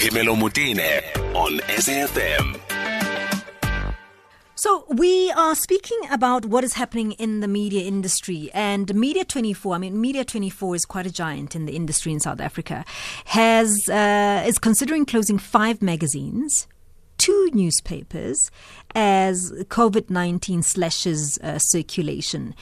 Phemelo Motene on SAFM. So, we are speaking about what is happening in the media industry. And Media 24, I mean, Media 24 is quite a giant in the industry in South Africa, has uh, is considering closing five magazines, two newspapers, as COVID 19 slashes uh, circulation.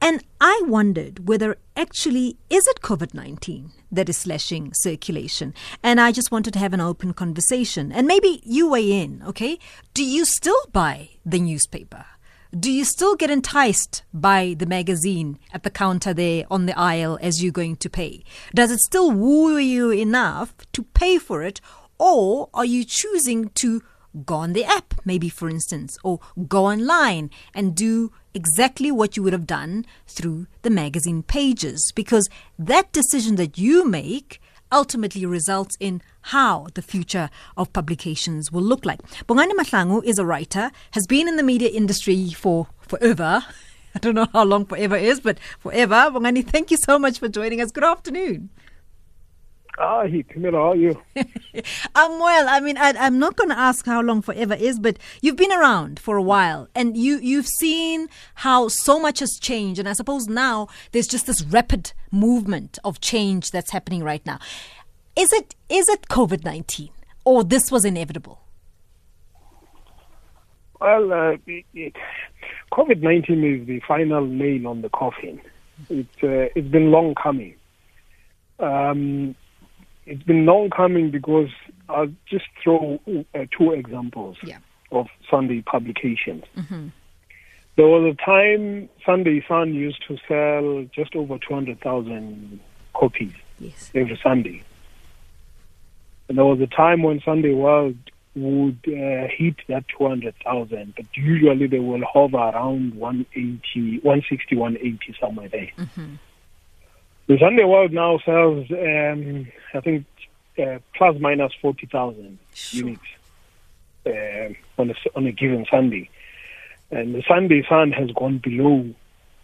And I wondered whether actually is it COVID 19 that is slashing circulation? And I just wanted to have an open conversation. And maybe you weigh in, okay? Do you still buy the newspaper? Do you still get enticed by the magazine at the counter there on the aisle as you're going to pay? Does it still woo you enough to pay for it? Or are you choosing to go on the app, maybe for instance, or go online and do exactly what you would have done through the magazine pages because that decision that you make ultimately results in how the future of publications will look like. Bongani Mahlangu is a writer, has been in the media industry for forever. I don't know how long forever is, but forever. Bongani, thank you so much for joining us. Good afternoon. Ah, he Camilla, how are you? I'm well. I mean, I, am not going to ask how long forever is, but you've been around for a while, and you you've seen how so much has changed, and I suppose now there's just this rapid movement of change that's happening right now. Is it is it COVID nineteen, or this was inevitable? Well, uh, COVID nineteen is the final nail on the coffin. It's uh, it's been long coming. Um, it's been long coming because I'll just throw uh, two examples yeah. of Sunday publications. Mm-hmm. There was a time Sunday Sun used to sell just over 200,000 copies yes. every Sunday. And there was a time when Sunday World would uh, hit that 200,000, but usually they will hover around 180, 160, 180, somewhere there. Mm-hmm. The Sunday World now sells, um, I think, uh, plus minus 40,000 Sure. units uh, on, a, on a given Sunday. And the Sunday Sun has gone below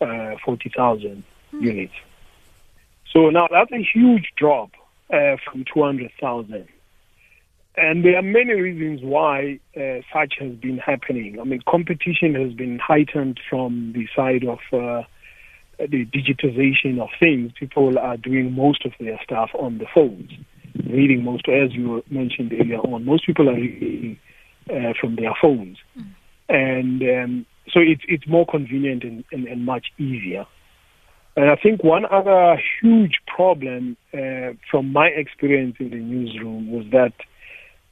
uh, 40,000 units. So now that's a huge drop uh, from 200,000. And there are many reasons why uh, such has been happening. I mean, competition has been heightened from the side of uh, the digitization of things. People are doing most of their stuff on the phones, reading most, as you mentioned earlier on. Most people are reading uh, from their phones, and um, so it's it's more convenient and, and, and much easier. And I think one other huge problem uh, from my experience in the newsroom was that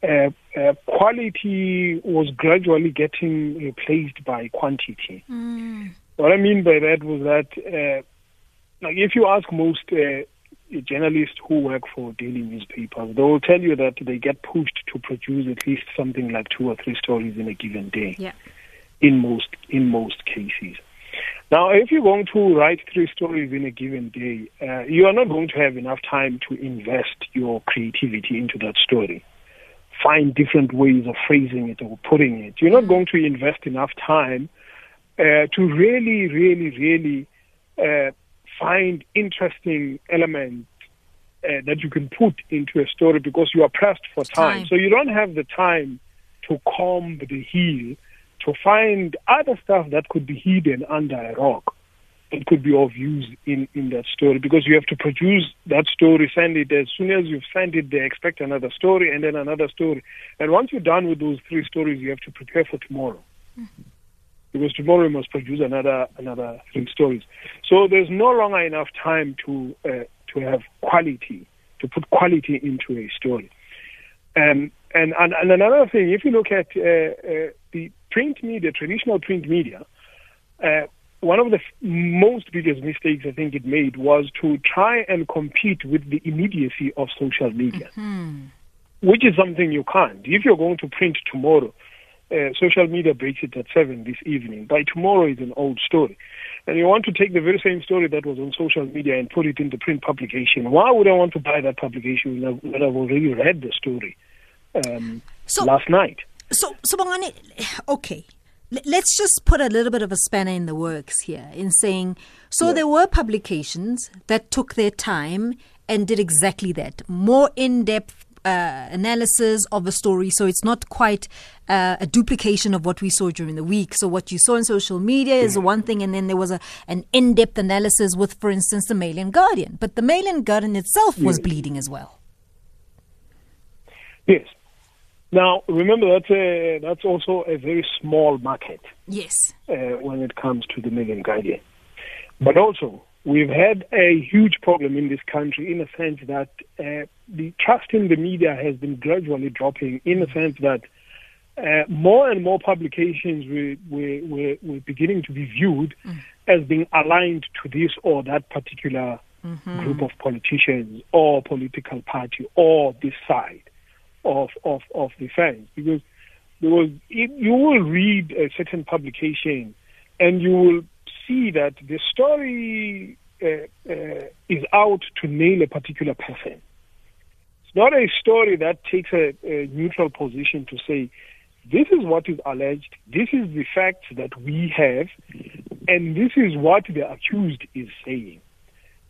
uh, uh, quality was gradually getting replaced by quantity. Mm. What I mean by that was that, uh, like, if you ask most uh, journalists who work for daily newspapers, they will tell you that they get pushed to produce at least something like two or three stories in a given day. Yeah. In most in most cases. Now, if you're going to write three stories in a given day, uh, you are not going to have enough time to invest your creativity into that story. Find different ways of phrasing it or putting it. You're not going to invest enough time uh, to really, really, really uh, find interesting elements uh, that you can put into a story because you are pressed for time. Time. So you don't have the time to comb the heel to find other stuff that could be hidden under a rock. It could be of use in, in that story because you have to produce that story, send it. As soon as you've sent it, they expect another story and then another story. And once you're done with those three stories, you have to prepare for tomorrow because tomorrow you must produce another another three stories. So there's no longer enough time to uh, to have quality to put quality into a story. Um, and, and and another thing, if you look at uh, uh, the print media, traditional print media, uh, one of the f- most biggest mistakes I think it made was to try and compete with the immediacy of social media, Hmm. which is something you can't. If you're going to print tomorrow, uh, social media breaks it at 7 this evening. By tomorrow is an old story. And you want to take the very same story that was on social media and put it into print publication. Why would I want to buy that publication when I've, already read the story um, So- last night? So, so Bongani, okay. Let's just put a little bit of a spanner in the works here in saying, so there were publications that took their time and did exactly that. More in depth uh, analysis of a story, so it's not quite uh, a duplication of what we saw during the week. So what you saw in social media is one thing, and then there was a an in-depth analysis with, for instance, the Mail and Guardian. But the Mail and Guardian itself was Yes. bleeding as well. Yes. Now, remember that's a, that's also a very small market Yes. uh, when it comes to the Mail and Guardian. But also, we've had a huge problem in this country in the sense that uh, the trust in the media has been gradually dropping in the sense that uh, more and more publications were, were, were, were beginning to be viewed as being aligned to this or that particular group of politicians or political party or this side of, of, of the fence. Because, because if you will read a certain publication and you will see that the story uh, uh, is out to nail a particular person. It's not a story that takes a, a neutral position to say, this is what is alleged, this is the facts that we have, and this is what the accused is saying.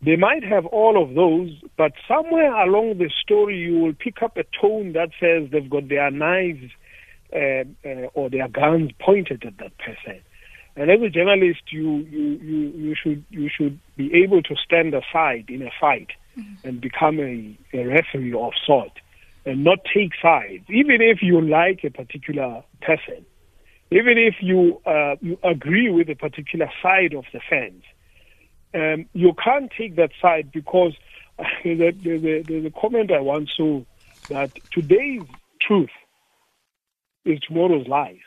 They might have all of those, but somewhere along the story, you will pick up a tone that says they've got their knives uh, uh, or their guns pointed at that person. And as a journalist, you, you, you, you should you should be able to stand aside in a fight and become a, a referee of sort and not take sides, even if you like a particular person, even if you uh, you agree with a particular side of the fence. Um, you can't take that side because the, the, the, the comment I once saw that today's truth is tomorrow's lies.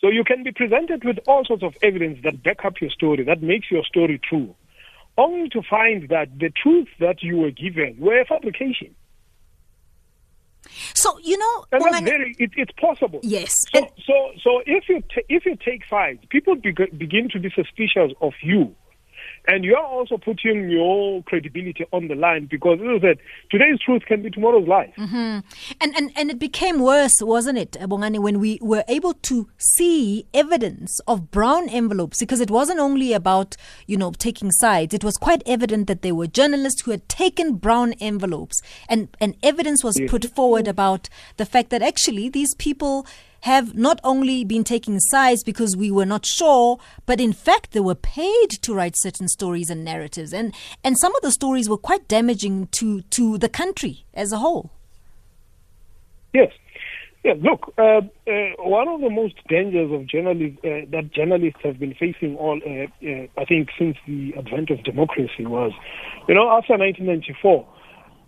So you can be presented with all sorts of evidence that back up your story, that makes your story true, only to find that the truth that you were given were a fabrication. So you know, And that's very, it, it's possible. yes, So, and so, so if you ta- if you take sides, people beg- begin to be suspicious of you, and you are also putting your credibility on the line because, as I said, today's truth can be tomorrow's lies. Mm-hmm. And, and and it became worse, wasn't it, uh, Bongani, when we were able to see evidence of brown envelopes because it wasn't only about, you know, taking sides. It was quite evident that there were journalists who had taken brown envelopes and, and evidence was put forward about the fact that actually these people have not only been taking sides because we were not sure, but in fact they were paid to write certain stories and narratives. And and some of the stories were quite damaging to, to the country as a whole. Yes. Yeah, look, uh, uh, one of the most dangers of journalists uh, that journalists have been facing all, uh, uh, I think, since the advent of democracy was, you know, after 1994,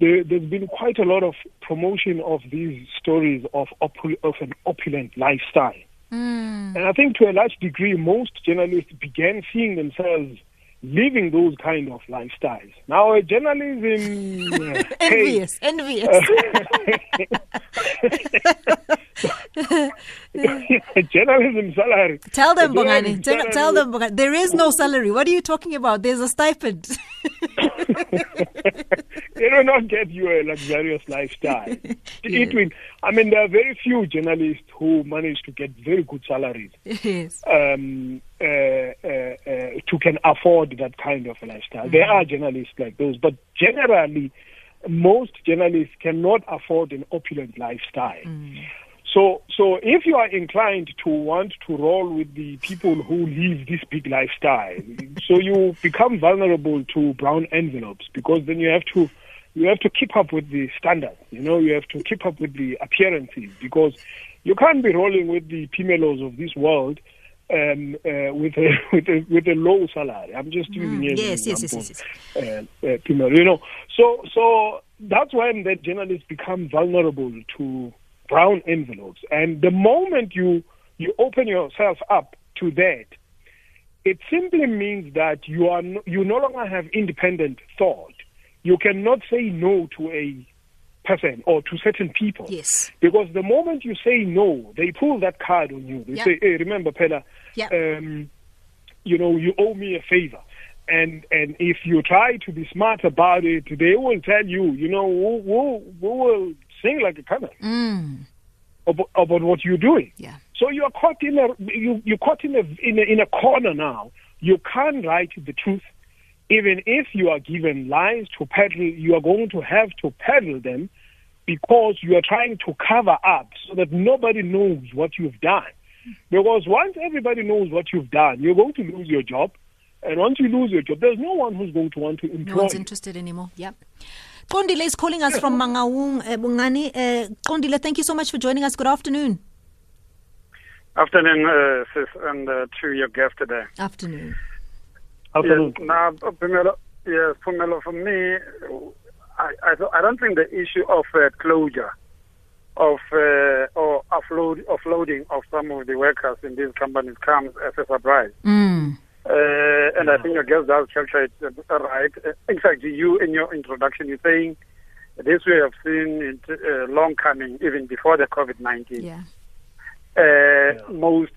there, there's been quite a lot of promotion of these stories of opu- of an opulent lifestyle, and I think to a large degree, most journalists began seeing themselves living those kind of lifestyles. Now, a journalism uh, hey, envious, envious. journalism salary. tell them, The Bongani. Tell, tell them, Bongani. There is no salary. What are you talking about? There's a stipend. They do not get you a luxurious lifestyle. It will. I mean, there are very few journalists who manage to get very good salaries. yes. Um, uh, uh, uh, to can afford that kind of a lifestyle. There are journalists like those, but generally, most journalists cannot afford an opulent lifestyle. So, so if you are inclined to want to roll with the people who live this big lifestyle, so you become vulnerable to brown envelopes because then you have to, you have to keep up with the standards. You know, you have to keep up with the appearances because you can't be rolling with the Phemelos of this world um, uh, with a with a with a low salary. I'm just using it as yes, an yes, yes, example. yes, Uh, uh, you know, so so that's when the journalists become vulnerable to brown envelopes, and the moment you you open yourself up to that, it simply means that you are no, you no longer have independent thought. You cannot say no to a person or to certain people. Yes. Because the moment you say no, they pull that card on you. They Yeah. say, "Hey, remember, Pella, Yeah. um, you know, you owe me a favor." And and if you try to be smart about it, they will tell you, you know, we, we, we will sing like a camel Mm. about, about what you're doing. Yeah. So you are caught in a you you're caught in a in a, in a corner now. You can't write the truth, even if you are given lies to peddle. You are going to have to peddle them because you are trying to cover up so that nobody knows what you've done. Because once everybody knows what you've done, you're going to lose your job. And once you lose your job, there's no one who's going to want to employ. No one's you. interested anymore. Yep. Qondile is calling us from Mangaung, uh, Bongani. Uh, Qondile, thank you so much for joining us. Good afternoon. Afternoon, uh, sis, and uh, to your guest today. Afternoon. Absolutely. Yes, now, Phemelo, yes, Phemelo, for me, I, I, I don't think the issue of uh, closure of uh, or offload, offloading of some of the workers in these companies comes as a surprise. Mm. Uh, and I think your guest does capture it uh, right. Uh, In fact, you in your introduction, you're saying this we have seen it uh, long coming, even before the COVID 19. Yeah. Uh, most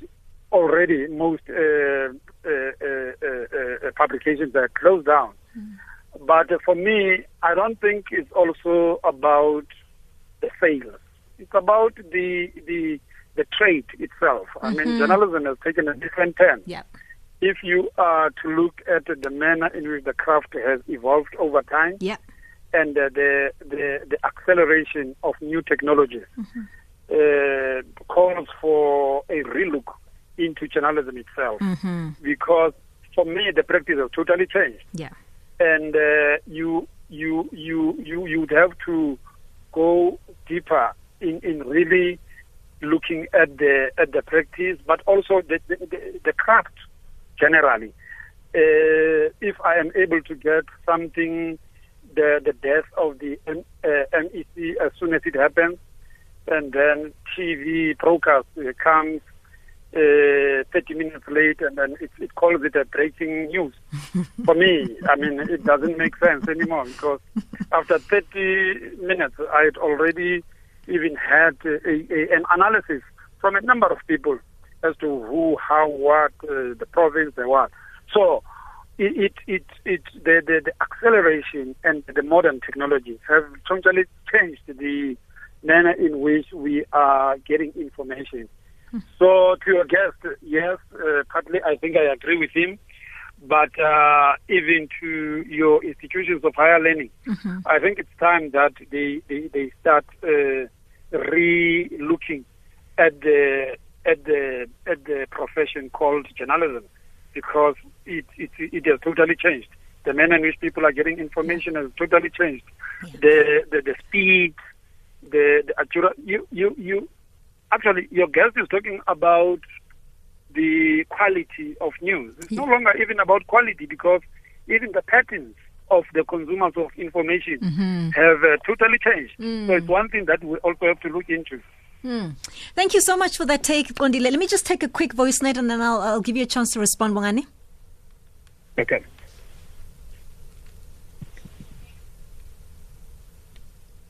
already most uh, uh, uh, uh, uh, publications are closed down. But uh, for me, I don't think it's also about the sales. It's about the the the trade itself. I mean, journalism has taken a different turn. Yeah. If you are to look at the manner in which the craft has evolved over time, Yeah. and uh, the, the the acceleration of new technologies uh, calls for a relook into journalism itself. Mm-hmm. Because for me, the practice has totally changed, Yeah. and uh, you you you you you would have to go deeper in in really looking at the at the practice, but also the, the, the craft generally. Uh, if I am able to get something, the the death of the M- uh, MEC as soon as it happens, and then TV broadcast uh, comes uh, 30 minutes late, and then it, it calls it a breaking news. For me, I mean, it doesn't make sense anymore because after 30 minutes, I had already even had a, a, an analysis from a number of people as to who, how, what, uh, the province, the what. So it, it, it, it the, the, the acceleration and the modern technologies have totally changed the manner in which we are getting information. So to your guest, yes, uh, partly I think I agree with him, but uh, even to your institutions of higher learning, I think it's time that they they, they start uh, re-looking at the at the at the profession called journalism because it it it has totally changed. The manner in which people are getting information has totally changed. The, the the speed, the the accurate. You you you actually your guest is talking about the quality of news. It's no longer even about quality because even the patterns of the consumers of information have uh, totally changed. So it's one thing that we also have to look into. Hmm. Thank you so much for that take, Qondile. Let me just take a quick voice note and then I'll, I'll give you a chance to respond, Bongani. Okay.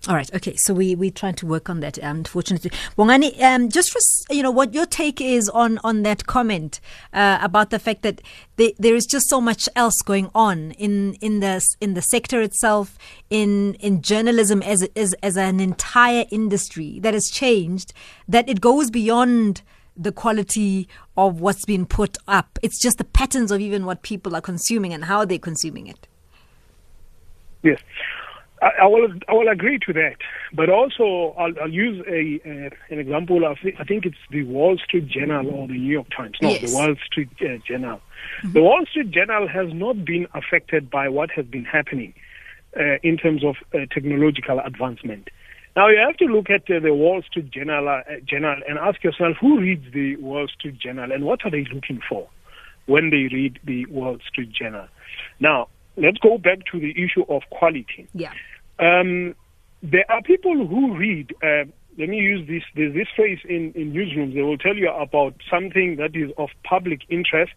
All right. Okay. So we we're trying to work on that. Unfortunately, Bongani, um, just res- you know what your take is on on that comment uh, about the fact that the, there is just so much else going on in in the in the sector itself, in in journalism as as as an entire industry that has changed, that it goes beyond the quality of what's been put up. It's just the patterns of even what people are consuming and how they're consuming it. Yes, I, I will. I will agree to that. But also, I'll, I'll use a uh, an example. Of, I think it's the Wall Street Journal or the New York Times. No, Yes. the Wall Street uh, Journal. The Wall Street Journal has not been affected by what has been happening uh, in terms of uh, technological advancement. Now you have to look at uh, the Wall Street Journal, uh, Journal and ask yourself who reads the Wall Street Journal and what are they looking for when they read the Wall Street Journal. Now let's go back to the issue of quality. Yeah. Um, there are people who read. Uh, let me use this. There's this phrase in, in newsrooms. They will tell you about something that is of public interest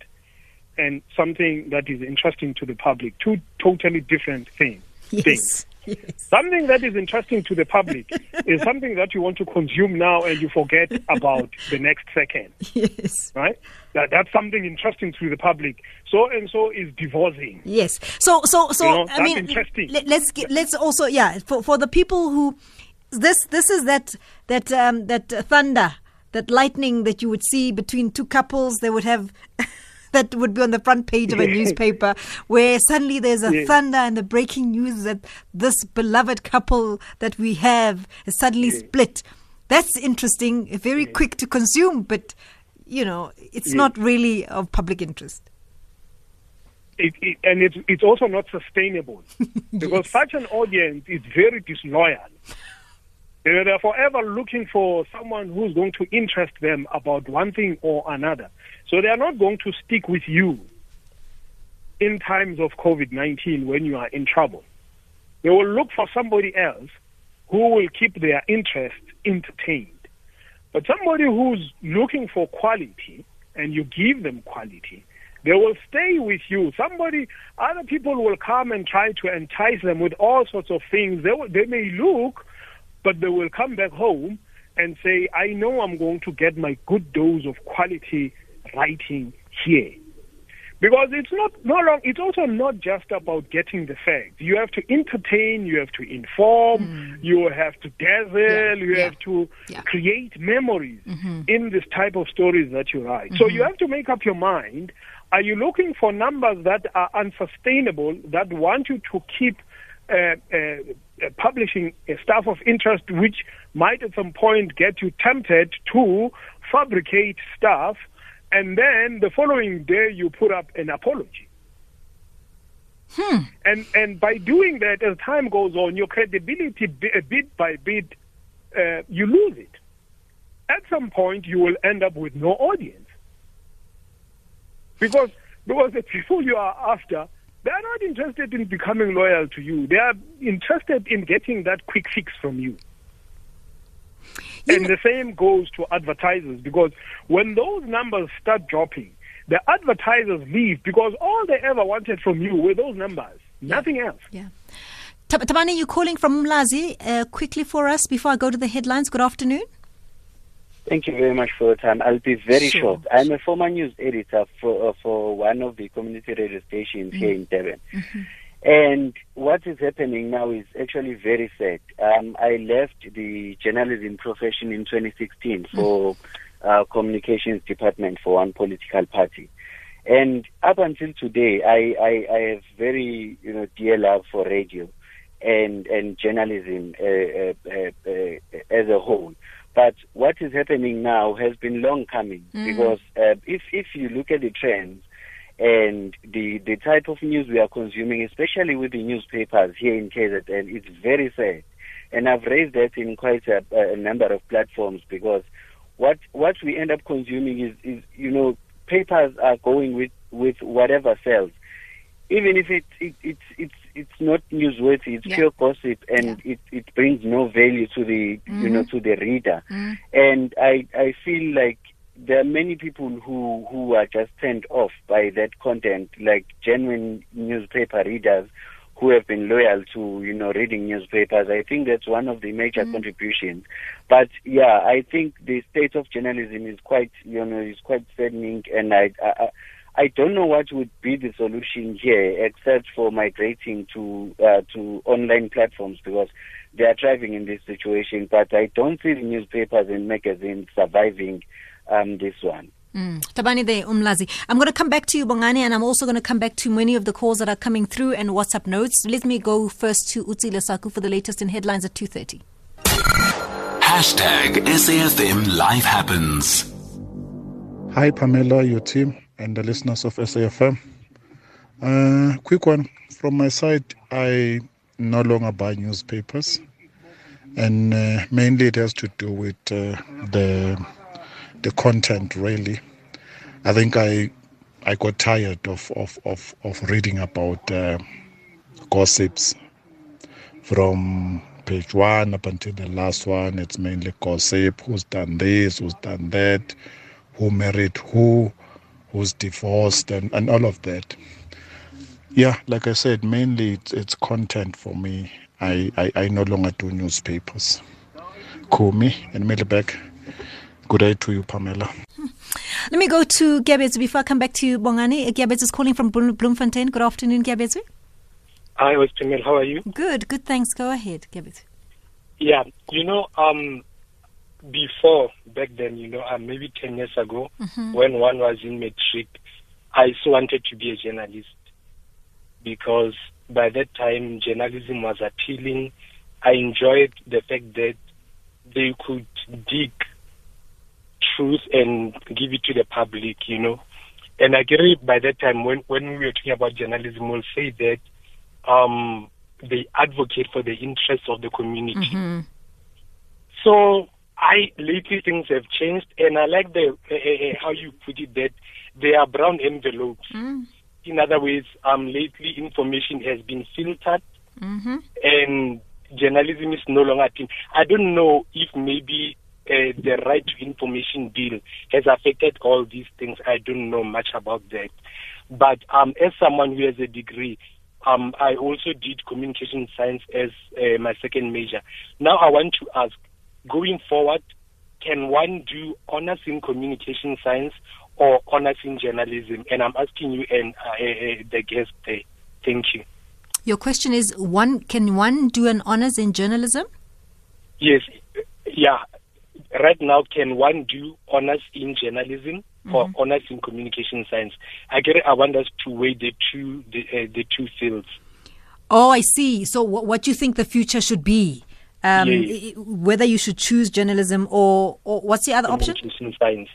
and something that is interesting to the public. Two totally different things. Yes. things. Yes. Something that is interesting to the public is something that you want to consume now and you forget about the next second, Yes. right? That, that's something interesting to the public. So and so is divorcing. Yes. So so so You know, I that's mean interesting. Let, us get, let's also yeah for for the people who this this is that that um that thunder that lightning that you would see between two couples they would have that would be on the front page of a newspaper, where suddenly there's a Yes. thunder and the breaking news that this beloved couple that we have is suddenly split. That's interesting, very quick to consume, but you know, it's not really of public interest. it, it, and it's, it's also not sustainable because Yes. such an audience is very disloyal. They're forever looking for someone who's going to interest them about one thing or another. So they are not going to stick with you in times of COVID 19 when you are in trouble. They will look for somebody else who will keep their interest entertained. But somebody who's looking for quality and you give them quality, they will stay with you. Somebody, other people will come and try to entice them with all sorts of things. They, will, they may look, but they will come back home and say, I know I'm going to get my good dose of quality writing here. Because it's not no long it's also not just about getting the facts. You have to entertain, you have to inform, you have to dazzle. Yeah, you yeah, have to yeah. create memories Mm-hmm. in this type of stories that you write. So you have to make up your mind. Are you looking for numbers that are unsustainable, that want you to keep uh, uh, uh, publishing stuff of interest, which might at some point get you tempted to fabricate stuff, and then the following day you put up an apology? And and by doing that, as time goes on, your credibility uh, bit by bit, uh, you lose it. At some point, you will end up with no audience because because the people you are after, they are not interested in becoming loyal to you. They are interested in getting that quick fix from you. You and the same goes to advertisers because when those numbers start dropping, the advertisers leave because all they ever wanted from you were those numbers, nothing else. Yeah. Tabani, you're calling from Umlazi uh, quickly for us before I go to the headlines. Good afternoon. Thank you very much for your time. I'll be very Sure. short. I'm a former news editor for uh, for one of the community radio stations here in Durban. And what is happening now is actually very sad. Um, I left the journalism profession in 2016 for uh, communications department for one political party. And up until today, I, I, I have very you know dear love for radio and and journalism uh, uh, uh, uh, as a whole. But what is happening now has been long coming because uh, if if you look at the trends and the the type of news we are consuming, especially with the newspapers here in KZN, it's very sad. And I've raised that in quite a, a number of platforms because what what we end up consuming is, is you know papers are going with with whatever sells. Even if it, it it's it's it's not newsworthy it's Yeah. pure gossip and it it brings no value to the you know mm-hmm. to the reader. Mm. And i i feel like there are many people who who are just turned off by that content like genuine newspaper readers who have been loyal to you know reading newspapers. I think that's one of the major contributions. But yeah i think the state of journalism is quite you know is quite saddening and i i, I I don't know what would be the solution here, except for migrating to uh, to online platforms because they are thriving in this situation. But I don't see the newspapers and magazines surviving um, this one. Mm. Tabani there, Umlazi. I'm going to come back to you, Bongani, and I'm also going to come back to many of the calls that are coming through and WhatsApp notes. Let me go first to Utsi Lesaku for the latest in headlines at 2.30. Hashtag SAFM Life Happens. Hi, Pamela, your team, and the listeners of SAFM. Uh, quick one from my side. I no longer buy newspapers, and uh, mainly it has to do with uh, the the content. Really, I think I I got tired of of of, of reading about uh, gossips from page one up until the last one. It's mainly gossip. Who's done this? Who's done that? who married who, who's divorced, and, and all of that. Yeah, like I said, mainly it's, it's content for me. I, I, I no longer do newspapers. Kumi and Middleback. Good day to you, Pamela. Let me go to Gabetsu before I come back to you, Bongani. Gabetsu is calling from Bloem- Bloemfontein. Good afternoon, Gabetsu. Hi, Westamil. How are you? Good, good, thanks. Go ahead, Gabetsu. Yeah, you know, um, before back then, you know, uh, maybe ten years ago, when one was in matric, I so wanted to be a journalist because by that time journalism was appealing. I enjoyed the fact that they could dig truth and give it to the public, you know. And I get it by that time when, when we were talking about journalism, we'll say that um, they advocate for the interests of the community. Mm-hmm. So I lately things have changed, and I like the uh, uh, how you put it that they are brown envelopes. Mm. In other words, um, lately information has been filtered, Mm-hmm. and journalism is no longer. I don't know if maybe uh, the right to information bill has affected all these things. I don't know much about that. But um, as someone who has a degree, um, I also did communication science as uh, my second major. Now I want to ask, going forward, can one do honors in communication science or honors in journalism? And I'm asking you and uh, uh, the guest there. Thank you. Your question is one can one do an honors in journalism? Yes, yeah. Right now, can one do honors in journalism or honors in communication science? I get it. I want us to weigh the two the, uh, the two fields. Oh, I see. So wh- what do you think the future should be? Um, Yes. whether you should choose journalism or, or what's the other option? Communication science.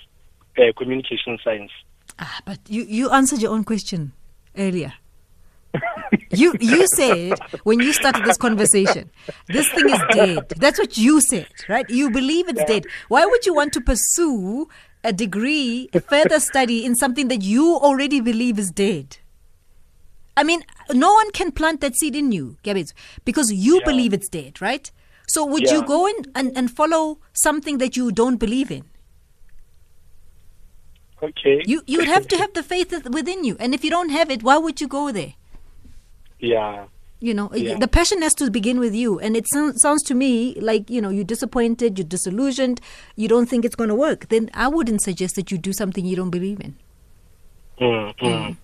Uh, communication science. Ah, but you, you answered your own question earlier. You you said when you started this conversation, this thing is dead. That's what you said, right? You believe it's dead. Why would you want to pursue a degree, a further study in something that you already believe is dead? I mean, no one can plant that seed in you, Gabitz, because you Yeah. believe it's dead, right? So would you go in and, and follow something that you don't believe in? Okay. You you would have to have the faith within you, and if you don't have it, why would you go there? Yeah. You know, Yeah. the passion has to begin with you, and it sounds sounds to me like you know you're disappointed, you're disillusioned, you don't think it's going to work. Then I wouldn't suggest that you do something you don't believe in. Mm, mm.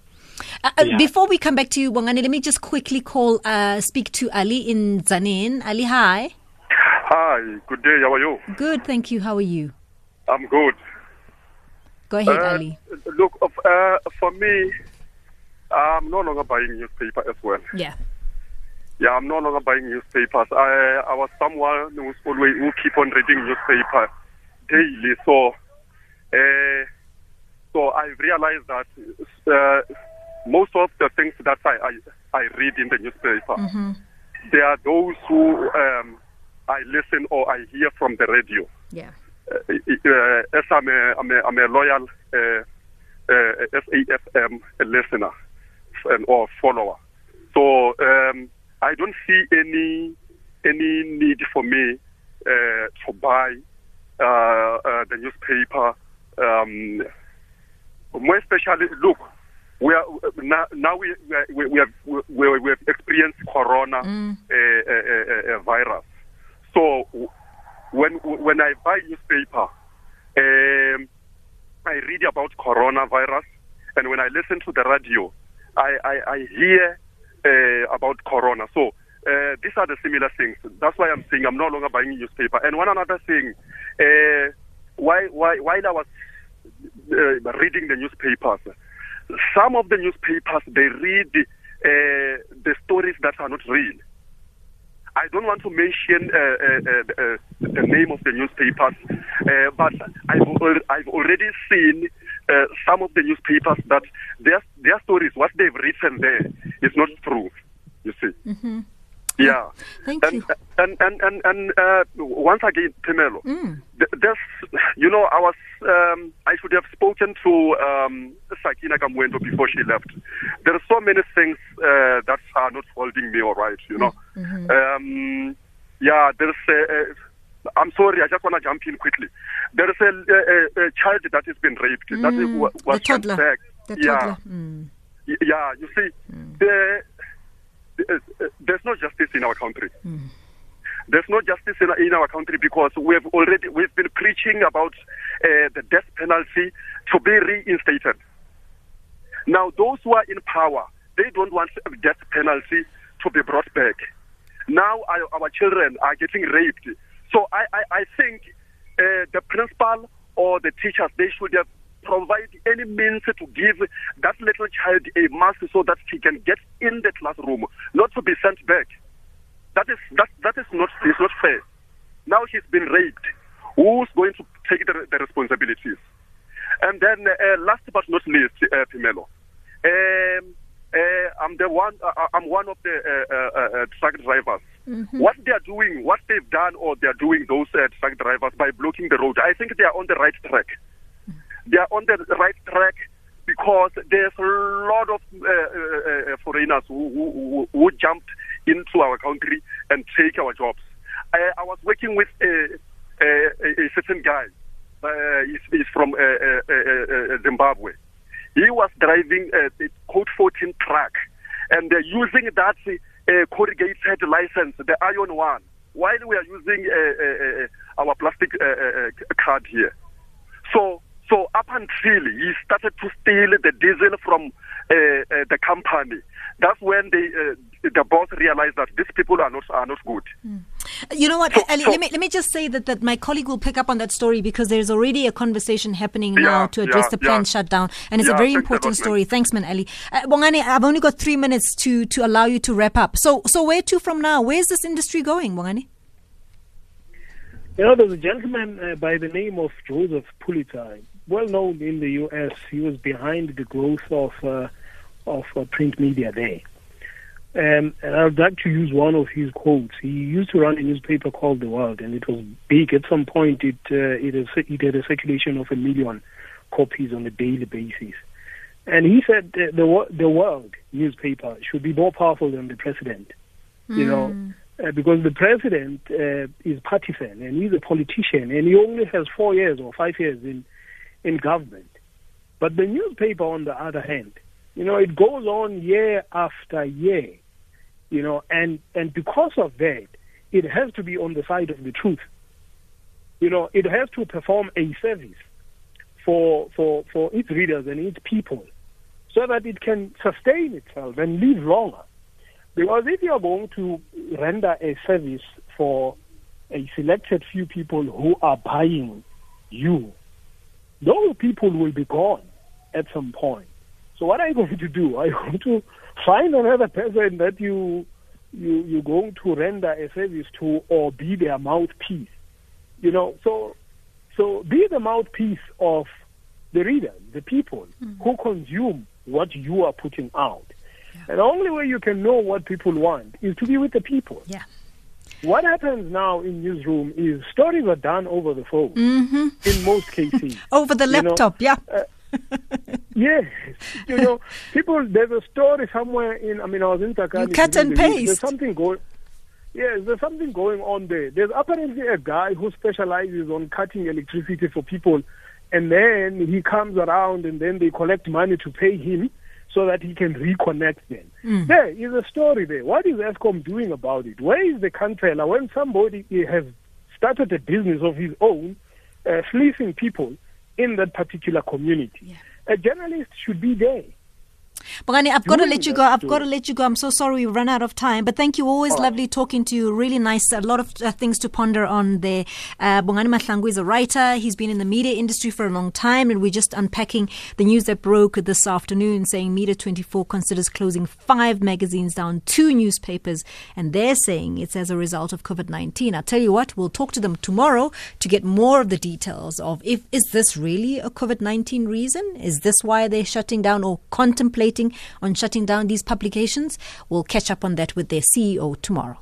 Uh, uh, Yeah. Before we come back to you, Bongani, let me just quickly call, uh, speak to Ali in Zanin. Ali, hi. Hi, good day. How are you? Good, thank you. How are you? I'm good. Go ahead, Uh, Ali. Look, uh, for me, I'm no longer buying newspaper as well. Yeah. Yeah, I'm no longer buying newspapers. I I was someone who's always who keep on reading newspaper daily. So, uh, so I realized that uh, most of the things that I, I I read in the newspaper, there are those who um, I listen or I hear from the radio. Yeah. uh, uh, as I'm a, I'm a, I'm a loyal uh, uh, SAFM listener and or follower. So um, I don't see any any need for me uh, to buy uh, uh, the newspaper. Um, more especially, look, we are now, now we we we have we, we have experienced corona uh, uh, uh, virus. So when when I buy newspaper, um, I read about coronavirus, and when I listen to the radio, I I, I hear uh, about corona. So uh, these are the similar things. That's why I'm saying I'm no longer buying newspaper. And one another thing, uh, why why while I was uh, reading the newspapers, some of the newspapers they read uh, the stories that are not real. I don't want to mention uh, uh, the name of the newspapers, but I've, I've already seen uh, some of the newspapers that their their stories, what they've written there, is not true. You see. mhm Yeah. Thank and, you. And and and and uh, once again, Phemelo, Mm. th- there's, you know, I was, um, I should have spoken to um, Sakina Kamwendo before she left. There are so many things uh, that are not holding me all right, you know. Mm-hmm. Um, yeah, there's a, a, I'm sorry, I just want to jump in quickly. There is a, a, a child that has been raped. that is, Mm, wa- the was toddler. back. The yeah. toddler. Mm. Yeah, you see, the, the, uh, there's no justice in our country. There's no justice in, in our country because we've already we've been preaching about uh, the death penalty to be reinstated. Now, those who are in power, they don't want death penalty to be brought back. Now, our, our children are getting raped. So, I, I, I think uh, the principal or the teachers they should have provide any means to give that little child a mask so that she can get in the classroom, not to be sent back. That is that that is not is not fair. Now she's been raped. Who's going to take the, the responsibilities? And then, uh, last but not least, uh, Phemelo, um, uh, I'm the one. Uh, I'm one of the uh, uh, uh, truck drivers. Mm-hmm. What they are doing, what they've done, or they are doing those uh, truck drivers by blocking the road. I think they are on the right track. They are on the right track because there's a lot of uh, uh, foreigners who, who, who, jumped into our country and take our jobs. I, I was working with a, a, a certain guy. he's, he's, from Zimbabwe he was driving a, code 14 truck and uh, using that uh, corrugated license, the iron one, while we are using uh, uh, uh our plastic uh, card here. So, so up until he started to steal the diesel from the company, that's when they, the boss realized that these people are not are not good. Mm. You know what, so, Ali, so, let me let me just say that, that my colleague will pick up on that story because there's already a conversation happening yeah, now to address yeah, the planned yeah. shutdown, and it's a very important story. Thanks, man, Ali. Uh, Bongani, I've only got three minutes to to allow you to wrap up. So so where to from now? Where's this industry going, Bongani? You know, there's a gentleman uh, by the name of Joseph Pulitzer, well known in the U.S. He was behind the growth of uh, of uh, print media there. Um, and I'd like to use one of his quotes. He used to run a newspaper called The World, and it was big. At some point, it uh, it, is, it had a circulation of a million copies on a daily basis. And he said the the, the World newspaper should be more powerful than the president. Mm. You know, hmm. uh, because the president uh, is partisan and he's a politician, and he only has four years or five years in in government. But the newspaper, on the other hand, you know, it goes on year after year, you know, and, and because of that, it has to be on the side of the truth. You know, it has to perform a service for, for, for its readers and its people so that it can sustain itself and live longer. Because if you are going to render a service for a selected few people who are buying you, those people will be gone at some point. So what are you going to do? Are you going to find another person that you you you're going to render a service to or be their mouthpiece? You know, so so be the mouthpiece of the readers, the people mm-hmm. who consume what you are putting out. Yeah. And the only way you can know what people want is to be with the people. Yeah. What happens now in newsroom is stories are done over the phone mm-hmm. in most cases. over the laptop, you know? yeah. Uh, yes, you know, people. There's a story somewhere in. I mean, I was in Takani. You cut and paste. There's something going. Yes, there's something going on there. There's apparently a guy who specializes on cutting electricity for people, and then he comes around, and then they collect money to pay him so that he can reconnect them. Mm. There is a story there. What is Eskom doing about it? Where is the country? when somebody has started a business of his own, uh, fleecing people? In that particular community. Yeah. A journalist should be there Bongani, I've got to let you go. I've got to let you go. I'm so sorry we run out of time. But thank you. Always lovely talking to you. Really nice. A lot of uh, things to ponder on there. Uh, Bongani Mahlangu is a writer. He's been in the media industry for a long time. And we're just unpacking the news that broke this afternoon saying Media 24 considers closing five magazines down, two newspapers. And they're saying it's as a result of COVID 19. I'll tell you what, we'll talk to them tomorrow to get more of the details of if is this really a COVID 19 reason? Is this why they're shutting down or contemplating? On shutting down these publications. We'll catch up on that with their CEO tomorrow.